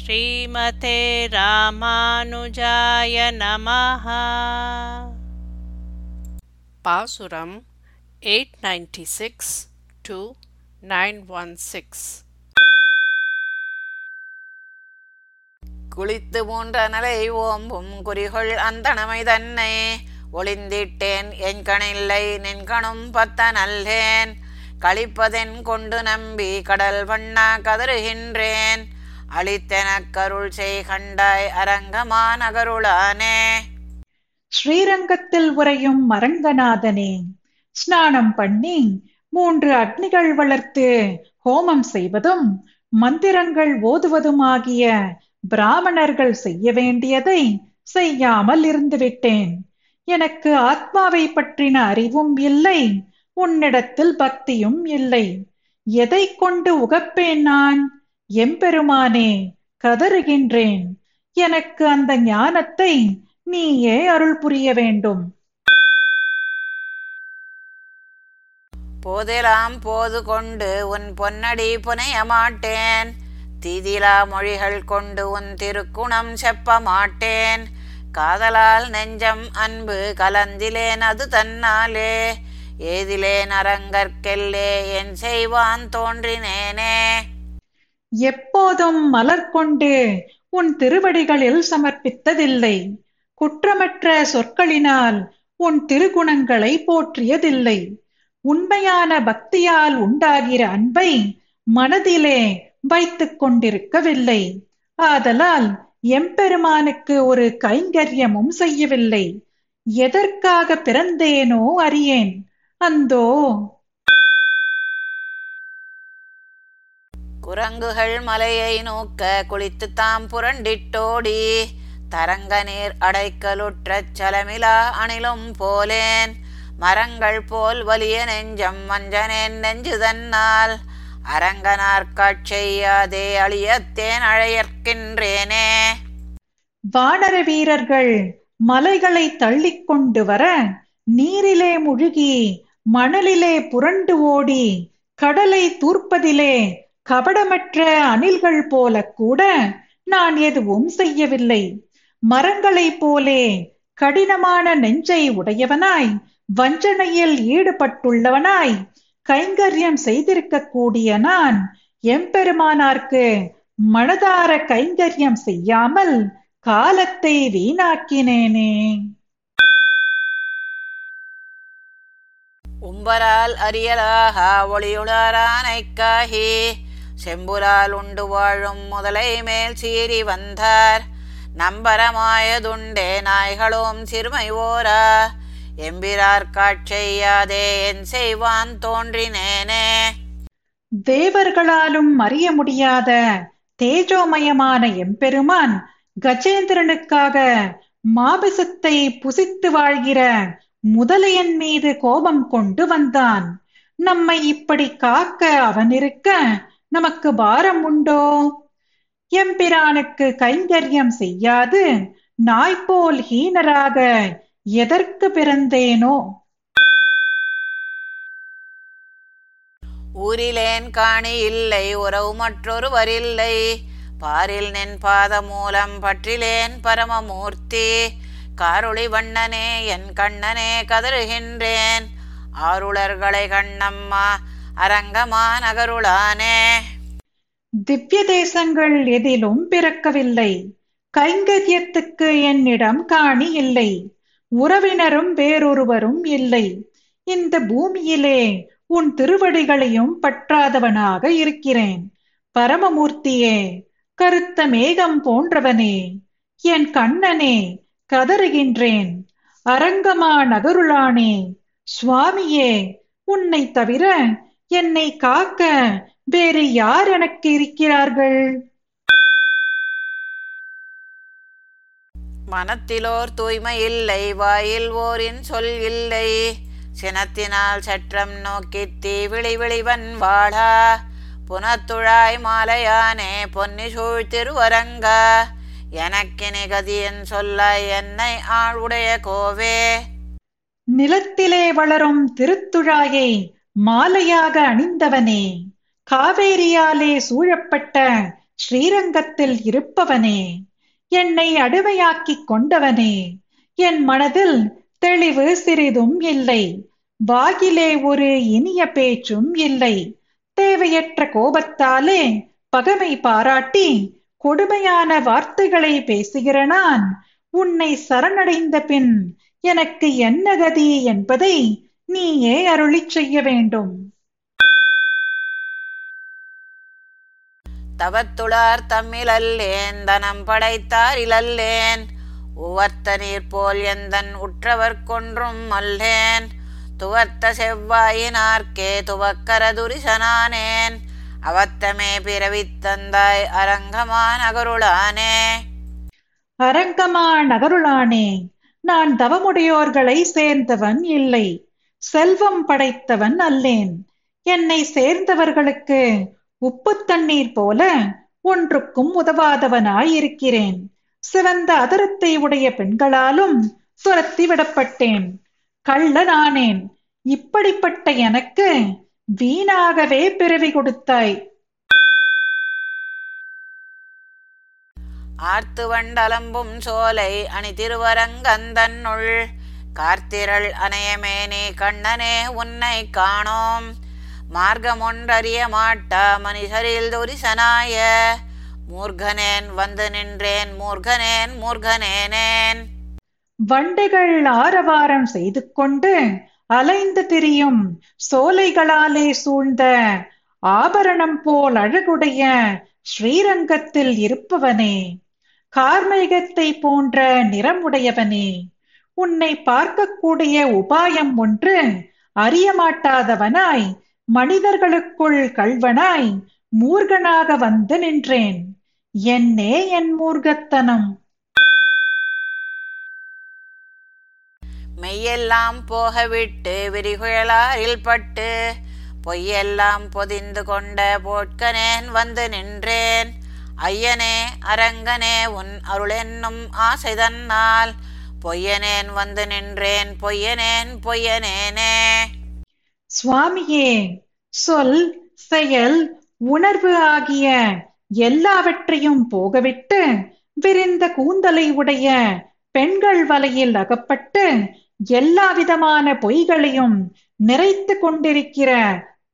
ஸ்ரீமதே ராமானுஜாய நமः பாசுரம் eight ninety six to nine one six. குளித்து மூன்றனலை ஓம்பும் குறிகொள் அந்தணமை தன்னை. ஒளிந்திட்டேன் என் கணில்லை நின்கணும் பத்த நல்லேன் கழிப்பதென் கொண்டு நம்பி கடல் வண்ணா கதறுகின்றேன். அளித்தெனக் கருள் செய் கண்டாய் அரங்கமா ஸ்ரீரங்கத்தில் உறையும் மரங்கநாதனே ஸ்நானம் பண்ணி மூன்று அக்னிகள் வளர்த்து ஹோமம் செய்வதும் மந்திரங்கள் ஓதுவதுமாகிய பிராமணர்கள் செய்ய வேண்டியதை செய்யாமல் இருந்துவிட்டேன் எனக்கு ஆத்மாவை பற்றின அறிவும் இல்லை உன்னிடத்தில் பக்தியும் இல்லை. எதை கொண்டு உகப்பேன் நான்? எம்பெருமானே கதறுகின்றேன். எனக்கு அந்த ஞானத்தை நீயே அருள் புரிய வேண்டும். போதெலாம் போது கொண்டு உன் பொன்னடி புனைய மாட்டேன் தீதிலா மொழிகள் கொண்டு உன் திருக்குணம் செப்ப மாட்டேன் காதலால் நெஞ்சம் அன்பு கலந்திலேன் அது தன்னாலே. ஏதிலேன் அரங்கற்கெல்லே என் செய்வான் தோன்றினேனே. எப்போதும் மலர் கொண்டு உன் திருவடிகளில் சமர்ப்பித்ததில்லை. குற்றமற்ற சொற்களினால் உன் திருகுணங்களை போற்றியதில்லை. உண்மையான பக்தியால் உண்டாகிற அன்பை மனதிலே வைத்துக் கொண்டிருக்கவில்லை. ஆதலால் எம்பெருமானுக்கு ஒரு கைங்கரியமும் செய்யவில்லை. எதற்காக பிறந்தேனோ அறியேன். அந்தோ குரங்குகள் மலையை நோக்க குளித்து தாம் புரண்டிட்டோடி. தரங்க நீர் அடைக்கலுற்றச் சலமிலா அணிலும் போலேன். மரங்கள் போல் வலிய நெஞ்சம் மஞ்சனேன் நெஞ்சு தன்னால் அரங்கனார் செய்யாதே அழியத்தேன் அழையற்கின்றேனே. வானர வீரர்கள் மலைகளை தள்ளிக்கொண்டு வர நீரிலே முழுகி மணலிலே புரண்டு ஓடி கடலை தூர்ப்பதிலே கபடமற்ற அணில்கள் போல கூட நான் எதுவும் செய்யவில்லை. மரங்களைப் போலே கடினமான நெஞ்சை உடையவனாய் வஞ்சனையில் ஈடுபட்டுள்ளவனாய் கைங்கரியம் செய்திருக்கக்கூடிய நான் எம்பெருமானார்க்கு மனதார கைங்கரியம் செய்யாமல் காலத்தை வீணாக்கினேனே. உம்பரால் அரியலாக ஒளியுளாரானைக்காகி செம்புலால் உண்டு வாழும் முதலை மேல் சீறி வந்தார். நம்பரமாயதுண்டே நாய்களும் சிறுமை ஓரா. எம்பிரார் காட்செய்யாதே என் செய்வான் தோன்றினேனே. தேவர்களாலும் அறிய முடியாத தேஜோமயமான எம்பெருமான் கஜேந்திரனுக்காக மாபிசத்தை புசித்து வாழ்கிற முதலையன் மீது கோபம் கொண்டு வந்தான். நம்மை இப்படி காக்க அவன் இருக்க நமக்கு பாரம் உண்டோ? எம்பிரானுக்கு கைங்கரியம் செய்யாது. நாய்போல் ஹீனராக எதற்கு பிறந்தேனோ? ஊரிலேன் காணி இல்லை உறவு மற்றொருவரில்லை பாரில் நின் பாத மூலம் பற்றிலேன் பரமமூர்த்தி. காரொளி வண்ணனே என் கண்ணனே கதறுகின்றேன். ஆருளர்களை கண்ணம்மா அரங்கமாநகருளானே. திவ்ய தேசங்கள் எதிலும் பிறக்கவில்லை. கைங்கரியத்துக்கு என்னிடம் காணி இல்லை. உறவினரும் வேறொருவரும் இல்லை. இந்த பூமியிலே உன் திருவடிகளையும் பற்றாதவனாக இருக்கிறேன். பரமமூர்த்தியே கருத்த மேகம் போன்றவனே என் கண்ணனே கதறுகின்றேன். அரங்கமா நகருளானே சுவாமியே உன்னை தவிர என்னை காக்க வேறு யார் எனக்கு இருக்கிறார்கள்? மனத்திலோர் தூய்மை இல்லை வாயில் ஓரின் சொல் இல்லை. சினத்தினால் சற்றம் நோக்கி தீ விழி விழிவன் வாழா புனத்துழாய் மாலையானே பொன்னி சூழ் திருவரங்கா. எனக்கினி கதியன் சொல்ல என்னை ஆள் உடைய கோவே. நிலத்திலே வளரும் திருத்துழாயை மாலையாக அணிந்தவனே காவேரியாலே சூழப்பட்ட ஸ்ரீரங்கத்தில் இருப்பவனே என்னை அடுமையாக்கிக் கொண்டவனே என் மனதில் தெளிவு சிறிதும் இல்லை வாயிலே ஒரு இனிய பேச்சும் இல்லை தேவையற்ற கோபத்தாலே பகமை பாராட்டி கொடுமையான வார்த்தைகளை பேசுகிற நான் உன்னை சரணடைந்த பின் எனக்கு என்ன கதி என்பதை நீயே அருளிச் செய்ய வேண்டும். தவத்துளார் தம்மிலல்லேன் தனம் படைத்தார் இலல்லேன். உவர்த்த நீர் போல் எந்தன் உற்றவர் கொன்றும் அல்லேன். துவர்த்த செவ்வாயினார்க்கே துவக்கர துரிசனானேன். அவத்தமே பிறவித்தந்தாய் அரங்கமா நகருளானே அரங்கமா நகருளானே நான் தவமுடையோர்களை சேர்ந்தவன் இல்லை. செல்வம் படைத்தவன் அல்லேன். என்னை சேர்ந்தவர்களுக்கு உப்பு தண்ணீர் போல ஒன்றுக்கும் உதவாதவனாய் இருக்கிறேன் சிவந்த அதரத்தை உடைய பெண்களாலும் துரத்தி விடப்பட்டேன். கள்ள நானேன் இப்படிப்பட்ட எனக்கு வீணாகவே பிறவி கொடுத்தாய். ஆர்த்துவண்டலம்பும் சோலை அணி திருவரங்கந்தன்னுள் கார்த்திரள் அனையமேனே கண்ணனே உன்னை காணோம். மார்க்கமொன்றறிய மாட்டா மனிதரில் துரிசனாய. மூர்கனேன் வந்து நின்றேன் மூர்கனேன் மூர்கனேனேன். வண்டைகள் ஆரவாரம் செய்து கொண்டு அலைந்து திரியும் சோலைகளாலே சூழ்ந்த ஆபரணம் போல் அழகுடைய ஸ்ரீரங்கத்தில் இருப்பவனே. கார்மேகத்தை போன்ற நிறமுடையவனே. உன்னை பார்க்கக்கூடிய உபாயம் ஒன்று அறிய மாட்டாதவனாய் மனிதர்களுக்குள் கள்வனாய் மூர்கனாக வந்து நின்றேன். என்னே என் மூர்கத்தனம். மெய்யெல்லாம் போகவிட்டு விரிகுழலாரில் பட்டு பொய்யெல்லாம் பொதிந்து கொண்ட போட்கனேன் வந்து நின்றேன். ஐயனே அரங்கனே உன் அருளென்னும் ஆசை தன்னால் பொய்யனேன் வந்து நின்றேன் பொய்யனேன் பொய்யனேனே. சுவாமியே சொல் செயல் உணர்வு ஆகிய எல்லாவற்றையும் போகவிட்டு விரிந்த கூந்தலை உடைய பெண்கள் வலையில் அகப்பட்டு எல்லா விதமான பொய்களையும் நிறைத்து கொண்டிருக்கிற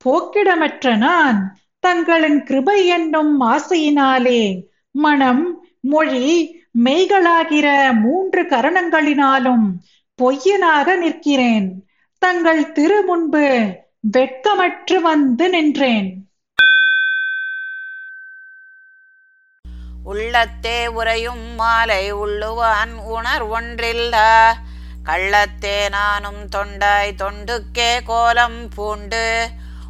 போக்கிடமற்ற நான் தங்களின் கிருபை என்னும் ஆசையினாலே மனம் மொழி மெய்களாகிற மூன்று கரணங்களினாலும் பொய்யனாக நிற்கிறேன். தங்கள் திரு முன்பு வெட்கமற்று வந்து நின்றேன். உள்ளத்தே உறையும் மாலை உள்ளுவான் உணர் ஒன்றில்லா. கள்ளத்தே நானும் தொண்டாய் தொண்டுக்கே கோலம் பூண்டு.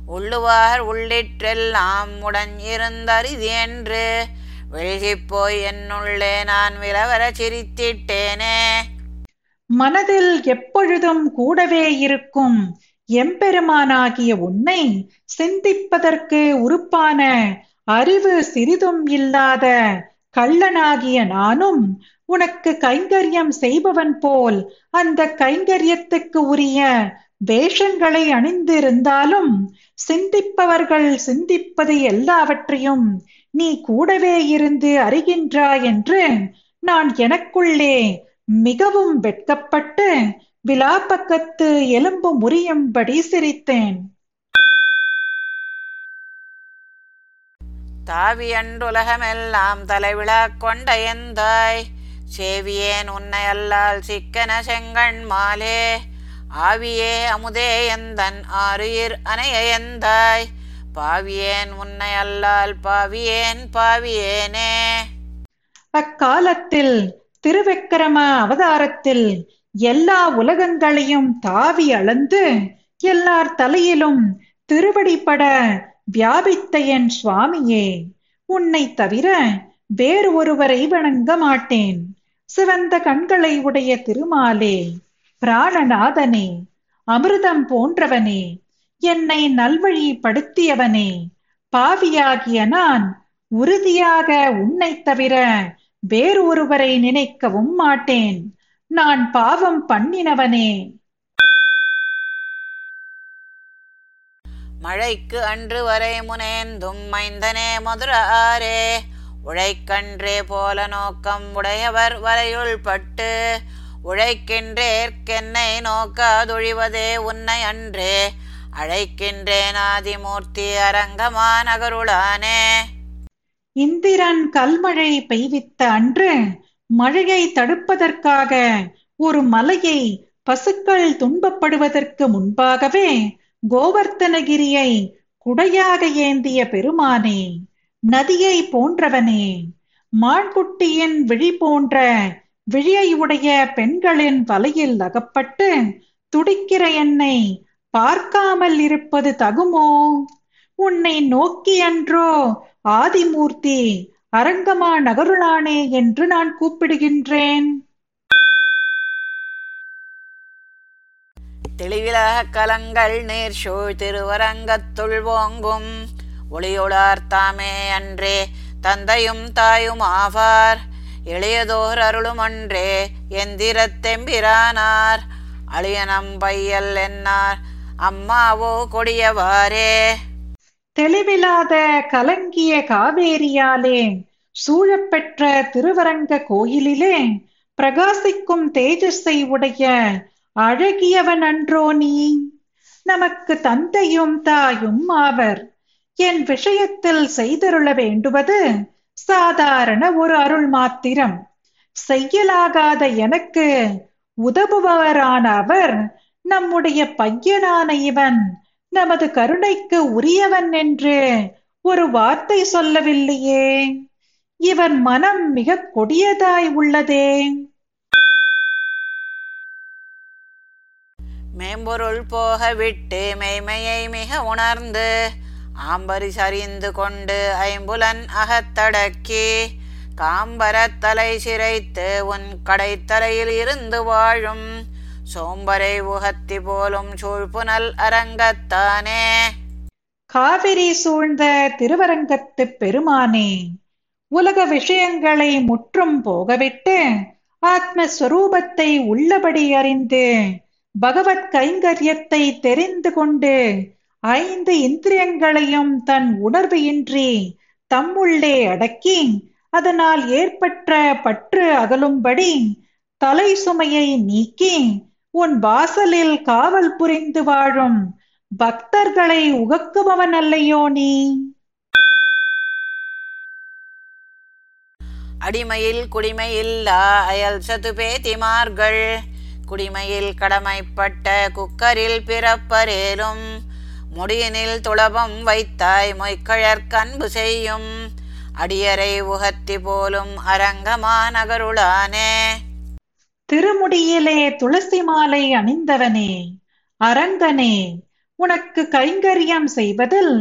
உள்ளுவார் உள்ளிற்றெல்லாம் உடன் இருந்தரிது என்று என்னுள்ளே நான் விலவர சிரித்திட்டேனே. மனதில் எப்பொழுதும் கூடவே இருக்கும் எம்பெருமானாகிய உன்னை சிந்திப்பதற்கு உறுப்பான அறிவு சிறிதும் இல்லாத கள்ளனாகிய நானும் உனக்கு கைங்கரியம் செய்பவன் போல் அந்த கைங்கரியத்துக்கு உரிய வேஷங்களை அணிந்திருந்தாலும் சிந்திப்பவர்கள் சிந்திப்பது எல்லாவற்றையும் நீ கூடவே இருந்து அறிகின்றாய் என்று நான் எனக்குள்ளே மிகவும் வெட்கப்பட்டு விலாப்பக்கத்து எலும்பு முறியும்படி சிரித்தேன். தாவி அண்டுலகமெல்லாம் தலைவிழா கொண்ட எந்தாய் சேவியேன் உன்னை அல்லால் சிக்கன செங்கண் மாலே. ஆவியே அமுதே எந்தன் ஆறுயிர் அணைய எந்தாய் பாவியேன் உன்னை அல்லால் பாவியேன் பாவியேனே. அக்காலத்தில் திருவிக்கிரம அவதாரத்தில் எல்லா உலகங்களையும் தாவி அளந்து எல்லார் தலையிலும் திருவடிப்பட வியாபித்த என் சுவாமியே உன்னை தவிர வேறு ஒருவரை வணங்க மாட்டேன். சிவந்த கண்களை உடைய திருமாலே பிராணநாதனே அமிர்தம் போன்றவனே என்னை நல்வழிப்படுத்தியவனே. பாவியாகிய நான் உறுதியாக உன்னை தவிர வேறு ஒருவரை நினைக்கவும் மாட்டேன். நான் பாவம் பண்ணினவனே. மழைக்கு அன்று வரை முனேந்தும் மைந்தனே மதுர உழைக்கன்றே போல நோக்கம் உடையவர் வரையுள் பட்டு உழைக்கின்றேற்கென்னை நோக்காதொழிவதே உன்னை அன்றே. அழைக்கின்றேன் ஆதிமூர்த்தி அரங்கமா நகருளானே. இந்திரன் கல்மழை பெய்வித்த அன்று மழையை தடுப்பதற்காக ஒரு மலையை பசுக்கள் துன்பப்படுவதற்கு முன்பாகவே கோவர்த்தனகிரியை குடையாக ஏந்திய பெருமானே நதியை போன்றவனே மான்குட்டியின் விழி போன்ற விழியை உடைய பெண்களின் வலையில் அகப்பட்டு துடிக்கிற என்னை பார்க்காமல் இருப்பது தகுமோ? உன்னை நோக்கி அன்றோ ஆதிமூர்த்தி அரங்கமா நகருளானே என்று நான் கூப்பிடுகின்றேன். தெளிவிலக கலங்கள் நேர் சூழ் திருவரங்கத்துள் ஓங்கும். ஒளியுளார்த்தாமே அன்றே தந்தையும் தாயும் ஆவார். எளியதோர் அருளும் அன்றே எந்திரத்தெம்பிரானார் அழியனம் பையல் என்னார். அம்மாவோ கொடியவாரே தெளிவில்லாத கலங்கிய காவேரியாலே சூழப்பெற்ற திருவரங்க கோயிலிலே பிரகாசிக்கும் தேஜஸை உடைய அழகியவன் அன்றோ நீ. நமக்கு தந்தையும் தாயும் ஆவர். என் விஷயத்தில் செய்தருள வேண்டுவது சாதாரண ஒரு அருள் மாத்திரம். செய்யலாகாத எனக்கு உதவுபவரான அவர் நம்முடைய பையனான இவன் நமது கருணைக்கு உரியவன் என்று ஒரு வார்த்தை சொல்லவில்லையே. இவன் மனம் மிக கொடியதாய் உள்ளதே. மேம்பொருள் போக விட்டு மெய்மையை மிக உணர்ந்து ஆம்பரி சரிந்து கொண்டு ஐம்புலன் அகத்தடக்கி காம்பரத் தலை சிரைத்து உன் கடைத்தலையில் இருந்து வாழும் சோம்பரை உகத்தி போலும் சூழ்புனல் அரங்கத்தானே. காவிரி சூழ்ந்த திருவரங்கத்து பெருமானே உலக விஷயங்களை முற்றும் போகவிட்டு ஆத்மஸ்வரூபத்தை உள்ளபடி அறிந்து பகவத் கைங்கரியத்தை தெரிந்து கொண்டு ஐந்து இந்திரியங்களையும் தன் உணர்வு இன்றி தம்முள்ளே அடக்கி அதனால் ஏற்பட்ட பற்று அகலும்படி தலை சுமையை நீக்கி உன் வாசலில் காவல் புரிந்து வாழும் பக்தர்களை உகக்குபவன் அல்லையோ நீ. அடிமையில் குடிமையில்லா அயல் சதுபேதிமார்கள் குடிமையில் கடமைப்பட்ட குக்கரில் பிறப்பரேலும் முடியினில் துளபம் வைத்தாய் மொய்கழற்கன்பு செய்யும். அடியரை உகத்தி போலும் அரங்கமா நகருளானே திருமுடியிலே துளசி மாலை அணிந்தவனே அரங்கனே உனக்கு கைங்கரியம் செய்வதில்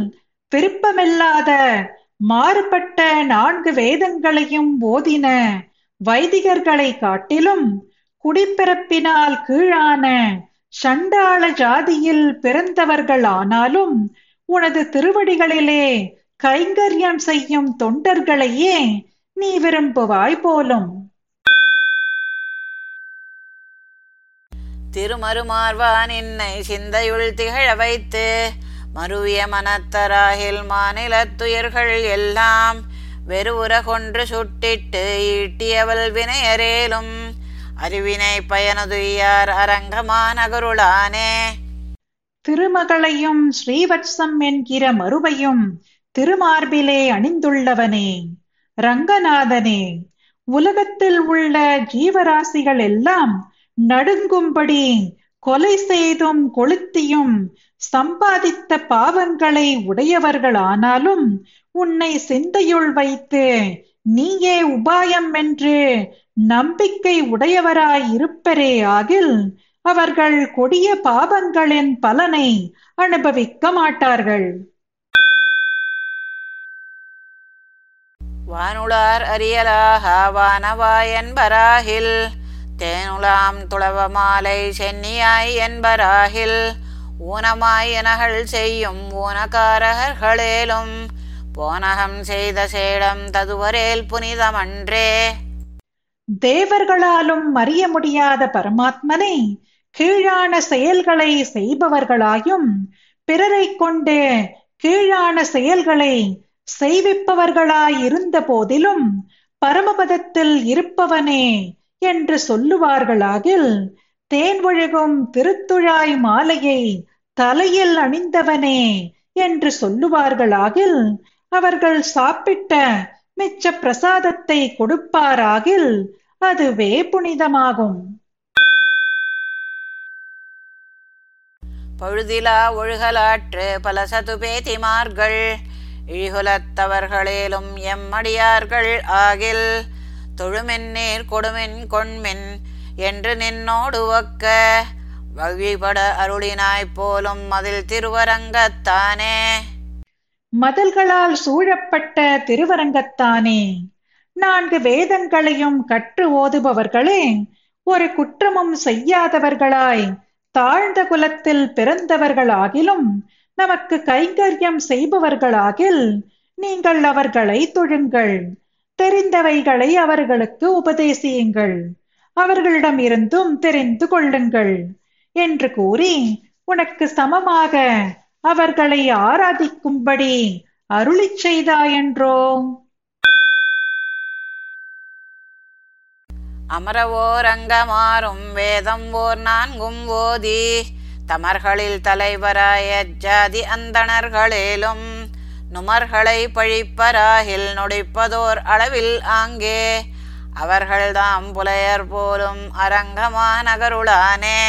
விருப்பமில்லாத மாறுபட்ட நான்கு வேதங்களையும் ஓதின வைதிகர்களை காட்டிலும் குடிப்பிறப்பினால் கீழான சண்டாள ஜாதியில் பிறந்தவர்கள் ஆனாலும் உனது திருவடிகளிலே கைங்கரியம் செய்யும் தொண்டர்களையே நீ விரும்புவாய் போலும். திருமருமார்வான் என்னை சிந்தையுள் திகழ வைத்து மருவிய மனத்தராகில் மாநிலத்துயர்கள் எல்லாம் வெறுவுற கொன்று சுட்டிட்டு ஈட்டியவள் வினையரேலும் அறிவினை பயனதுயார் அரங்கமான குருளானே திருமகளையும் ஸ்ரீவத்சம் என்கிற மறுவையும் திருமார்பிலே அணிந்துள்ளவனே. ரங்கநாதனே உலகத்தில் உள்ள ஜீவராசிகள் எல்லாம் நடுங்கும்படி கொலை செய்தும் கொளுத்தியும் சம்பாதித்த பாவங்களை உடையவர்களானாலும் உன்னை சிந்தையுள் வைத்து நீயே உபாயம் என்று நம்பிக்கை உடையவராய் இருப்பரே ஆகில் அவர்கள் கொடிய பாவங்களின் பலனை அனுபவிக்க மாட்டார்கள். வானுளார் அரியலாக வானவா என்பராகில் தேனுலாம் துளவ மாலை சென்னியாய் என்பராகில் ஊனமாய் எனகள் செய்யும் ஊனகாரகர்களேலும் போனகம் செய்த சேடம் ததுவரேல் புனிதமன்றே. தேவர்களாலும் அறிய முடியாத பரமாத்மனை கீழான செயல்களை செய்பவர்களாயும் பிறரை கொண்டு கீழான செயல்களை செய்விப்பவர்களாய் இருந்த போதிலும் பரமபதத்தில் இருப்பவனே. என்று சொல்லுவார்களாகில் தேன் ஒழுகும் திருத்துழாய் மாலையை தலையில் அணிந்தவனே என்று சொல்லுவார்களாகில் அவர்கள் சாப்பிட்ட மிச்ச பிரசாதத்தை கொடுப்பாராகில் அதுவே புனிதமாகும். பழுதிலா ஒழுகலாற்று பல சதுபேதிமார்கள் இழிகுலத்தவர்களேலும் எம்மடியார்கள் ஆகில் தொழுமென்னேர் கொடுமென் கொண்மென் என்று நின்னோடு ஒக்க. வழிபட அருளினாய் போலும் அதில் திருவரங்கத்தானே. மதல்களால் சூழப்பட்ட திருவரங்கத்தானே. நான்கு வேதங்களையும் கற்று ஓதுபவர்களே ஒரு குற்றமும் செய்யாதவர்களாய் தாழ்ந்த குலத்தில் பிறந்தவர்களாகிலும் நமக்கு கைங்கரியம் செய்பவர்களாகில் நீங்கள் அவர்களை தொழுங்கள். தெரிந்தவைகளை அவர்களுக்கு உபதேசியுங்கள். அவர்களிடம் இருந்தும் தெரிந்து கொள்ளுங்கள் என்று கூறி உனக்கு சமமாக அவர்களை ஆராதிக்கும்படி அருளிச் செய்தாயென்றோ அமரவோரங்கமாறும் வேதம் ஓர் நான்கும் ஓதி தமர்களில் தலைவராய ஜாதி அந்தணர்களேலும் நுமர்களை பழிப்பராகில் நொடிப்பதோர் அளவில் ஆங்கே. அவர்கள்தாம் புலையர் போலும் அரங்கமா நகருளானே.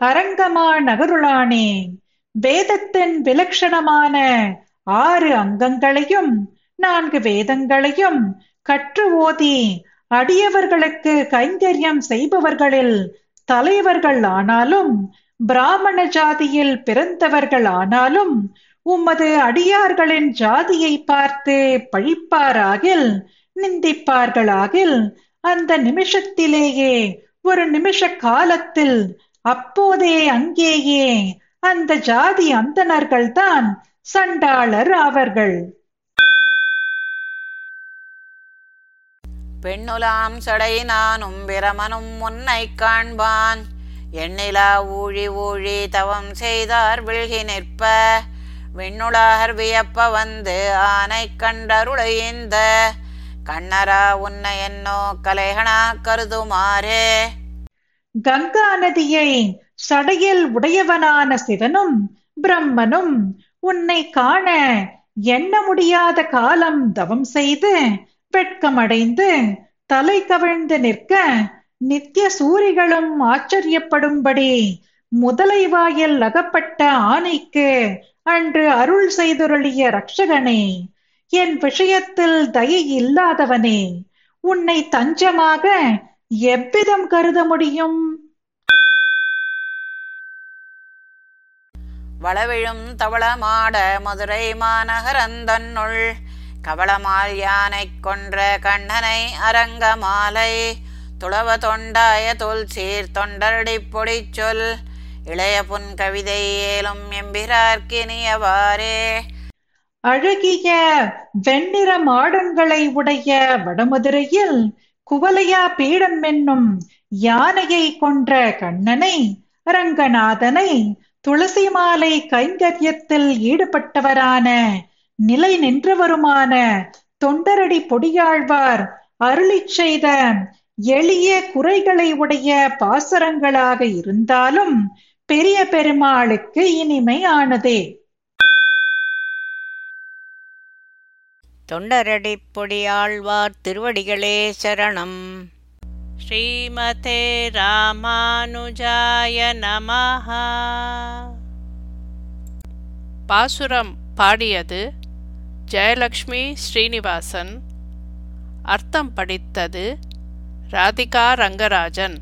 அரங்கமா நகருளானே. வேதத்தின் விலட்சணமான ஆறு அங்கங்களையும் நான்கு வேதங்களையும் கற்று ஓதி அடியவர்களுக்கு கைங்கரியம் செய்பவர்களில் தலைவர்கள் ஆனாலும் பிராமண ஜாதியில் பிறந்தவர்கள் ஆனாலும் உமது அடியார்களின் ஜாதியை பார்த்து பழிப்பாராகில் நிந்திப்பார்களாகில் அந்த நிமிஷத்திலேயே ஒரு நிமிஷ காலத்தில் அப்போதே அங்கேயே அந்த ஜாதி அந்தணர்கள்தான் சண்டாளர் ஆவர்கள். பெண்ணுலாம் சடை நானும் பிரமனும் உன்னை காண்பான். எண்ணிலா ஊழி ஊழி தவம் செய்தார் விழ்கி நிற்ப. விண்ணுளார் வியப்ப வந்து ஆனை கண்டருளை இந்த கண்ணரா உன்னை என்னோ கலைகணா கருதுமாறே. கங்கா நதியை சடையில் உடையவனான சிவனும் பிரம்மனும் உன்னை காண எண்ண முடியாத காலம் தவம் செய்து வெட்கமடைந்து தலை கவிழ்ந்து நிற்க நித்திய சூரிகளும் ஆச்சரியப்படும்படி முதலை வாயில் அகப்பட்ட ஆணைக்கு அன்று அருள் செய்துருளிய ரட்சகனே என் விஷயத்தில் தயை இல்லாதவனே உன்னை தஞ்சமாக எவ்விதம் கருத முடியும்? வளவிழும் தவளமாட மதுரை மாநகரந்தன்னுள் கவளமால் யானை கொன்ற கண்ணனை அரங்கமாலை துளவ தொண்டாய தொல் சீர் தொண்டரடி பொடி சொல் இளைய புன் கவிதை ஏலும் எம்பிரார்க்கினியவாரே அழகிய வெண்ணிற மாடங்களை உடைய வடமதுரையில் குவலையா பீடம் என்னும் யானையை கொன்ற கண்ணனை ரங்கநாதனை துளசி மாலை கைங்கரியத்தில் ஈடுபட்டவரான நிலை நின்றவருமான தொண்டரடி பொடியாழ்வார் அருளி செய்த எளிய குறைகளை உடைய பாசரங்களாக இருந்தாலும் பெரிய பெருமாளுக்கு இனிமை ஆனதே தொண்டரடிப் பொடியாழ்வார் திருவடிகளே சரணம். ஸ்ரீமதே ராமானுஜாய நமஹ. பாசுரம் பாடியது ஜெயலக்ஷ்மி ஸ்ரீனிவாசன். அர்த்தம் படித்தது ராதிகா ரங்கராஜன்.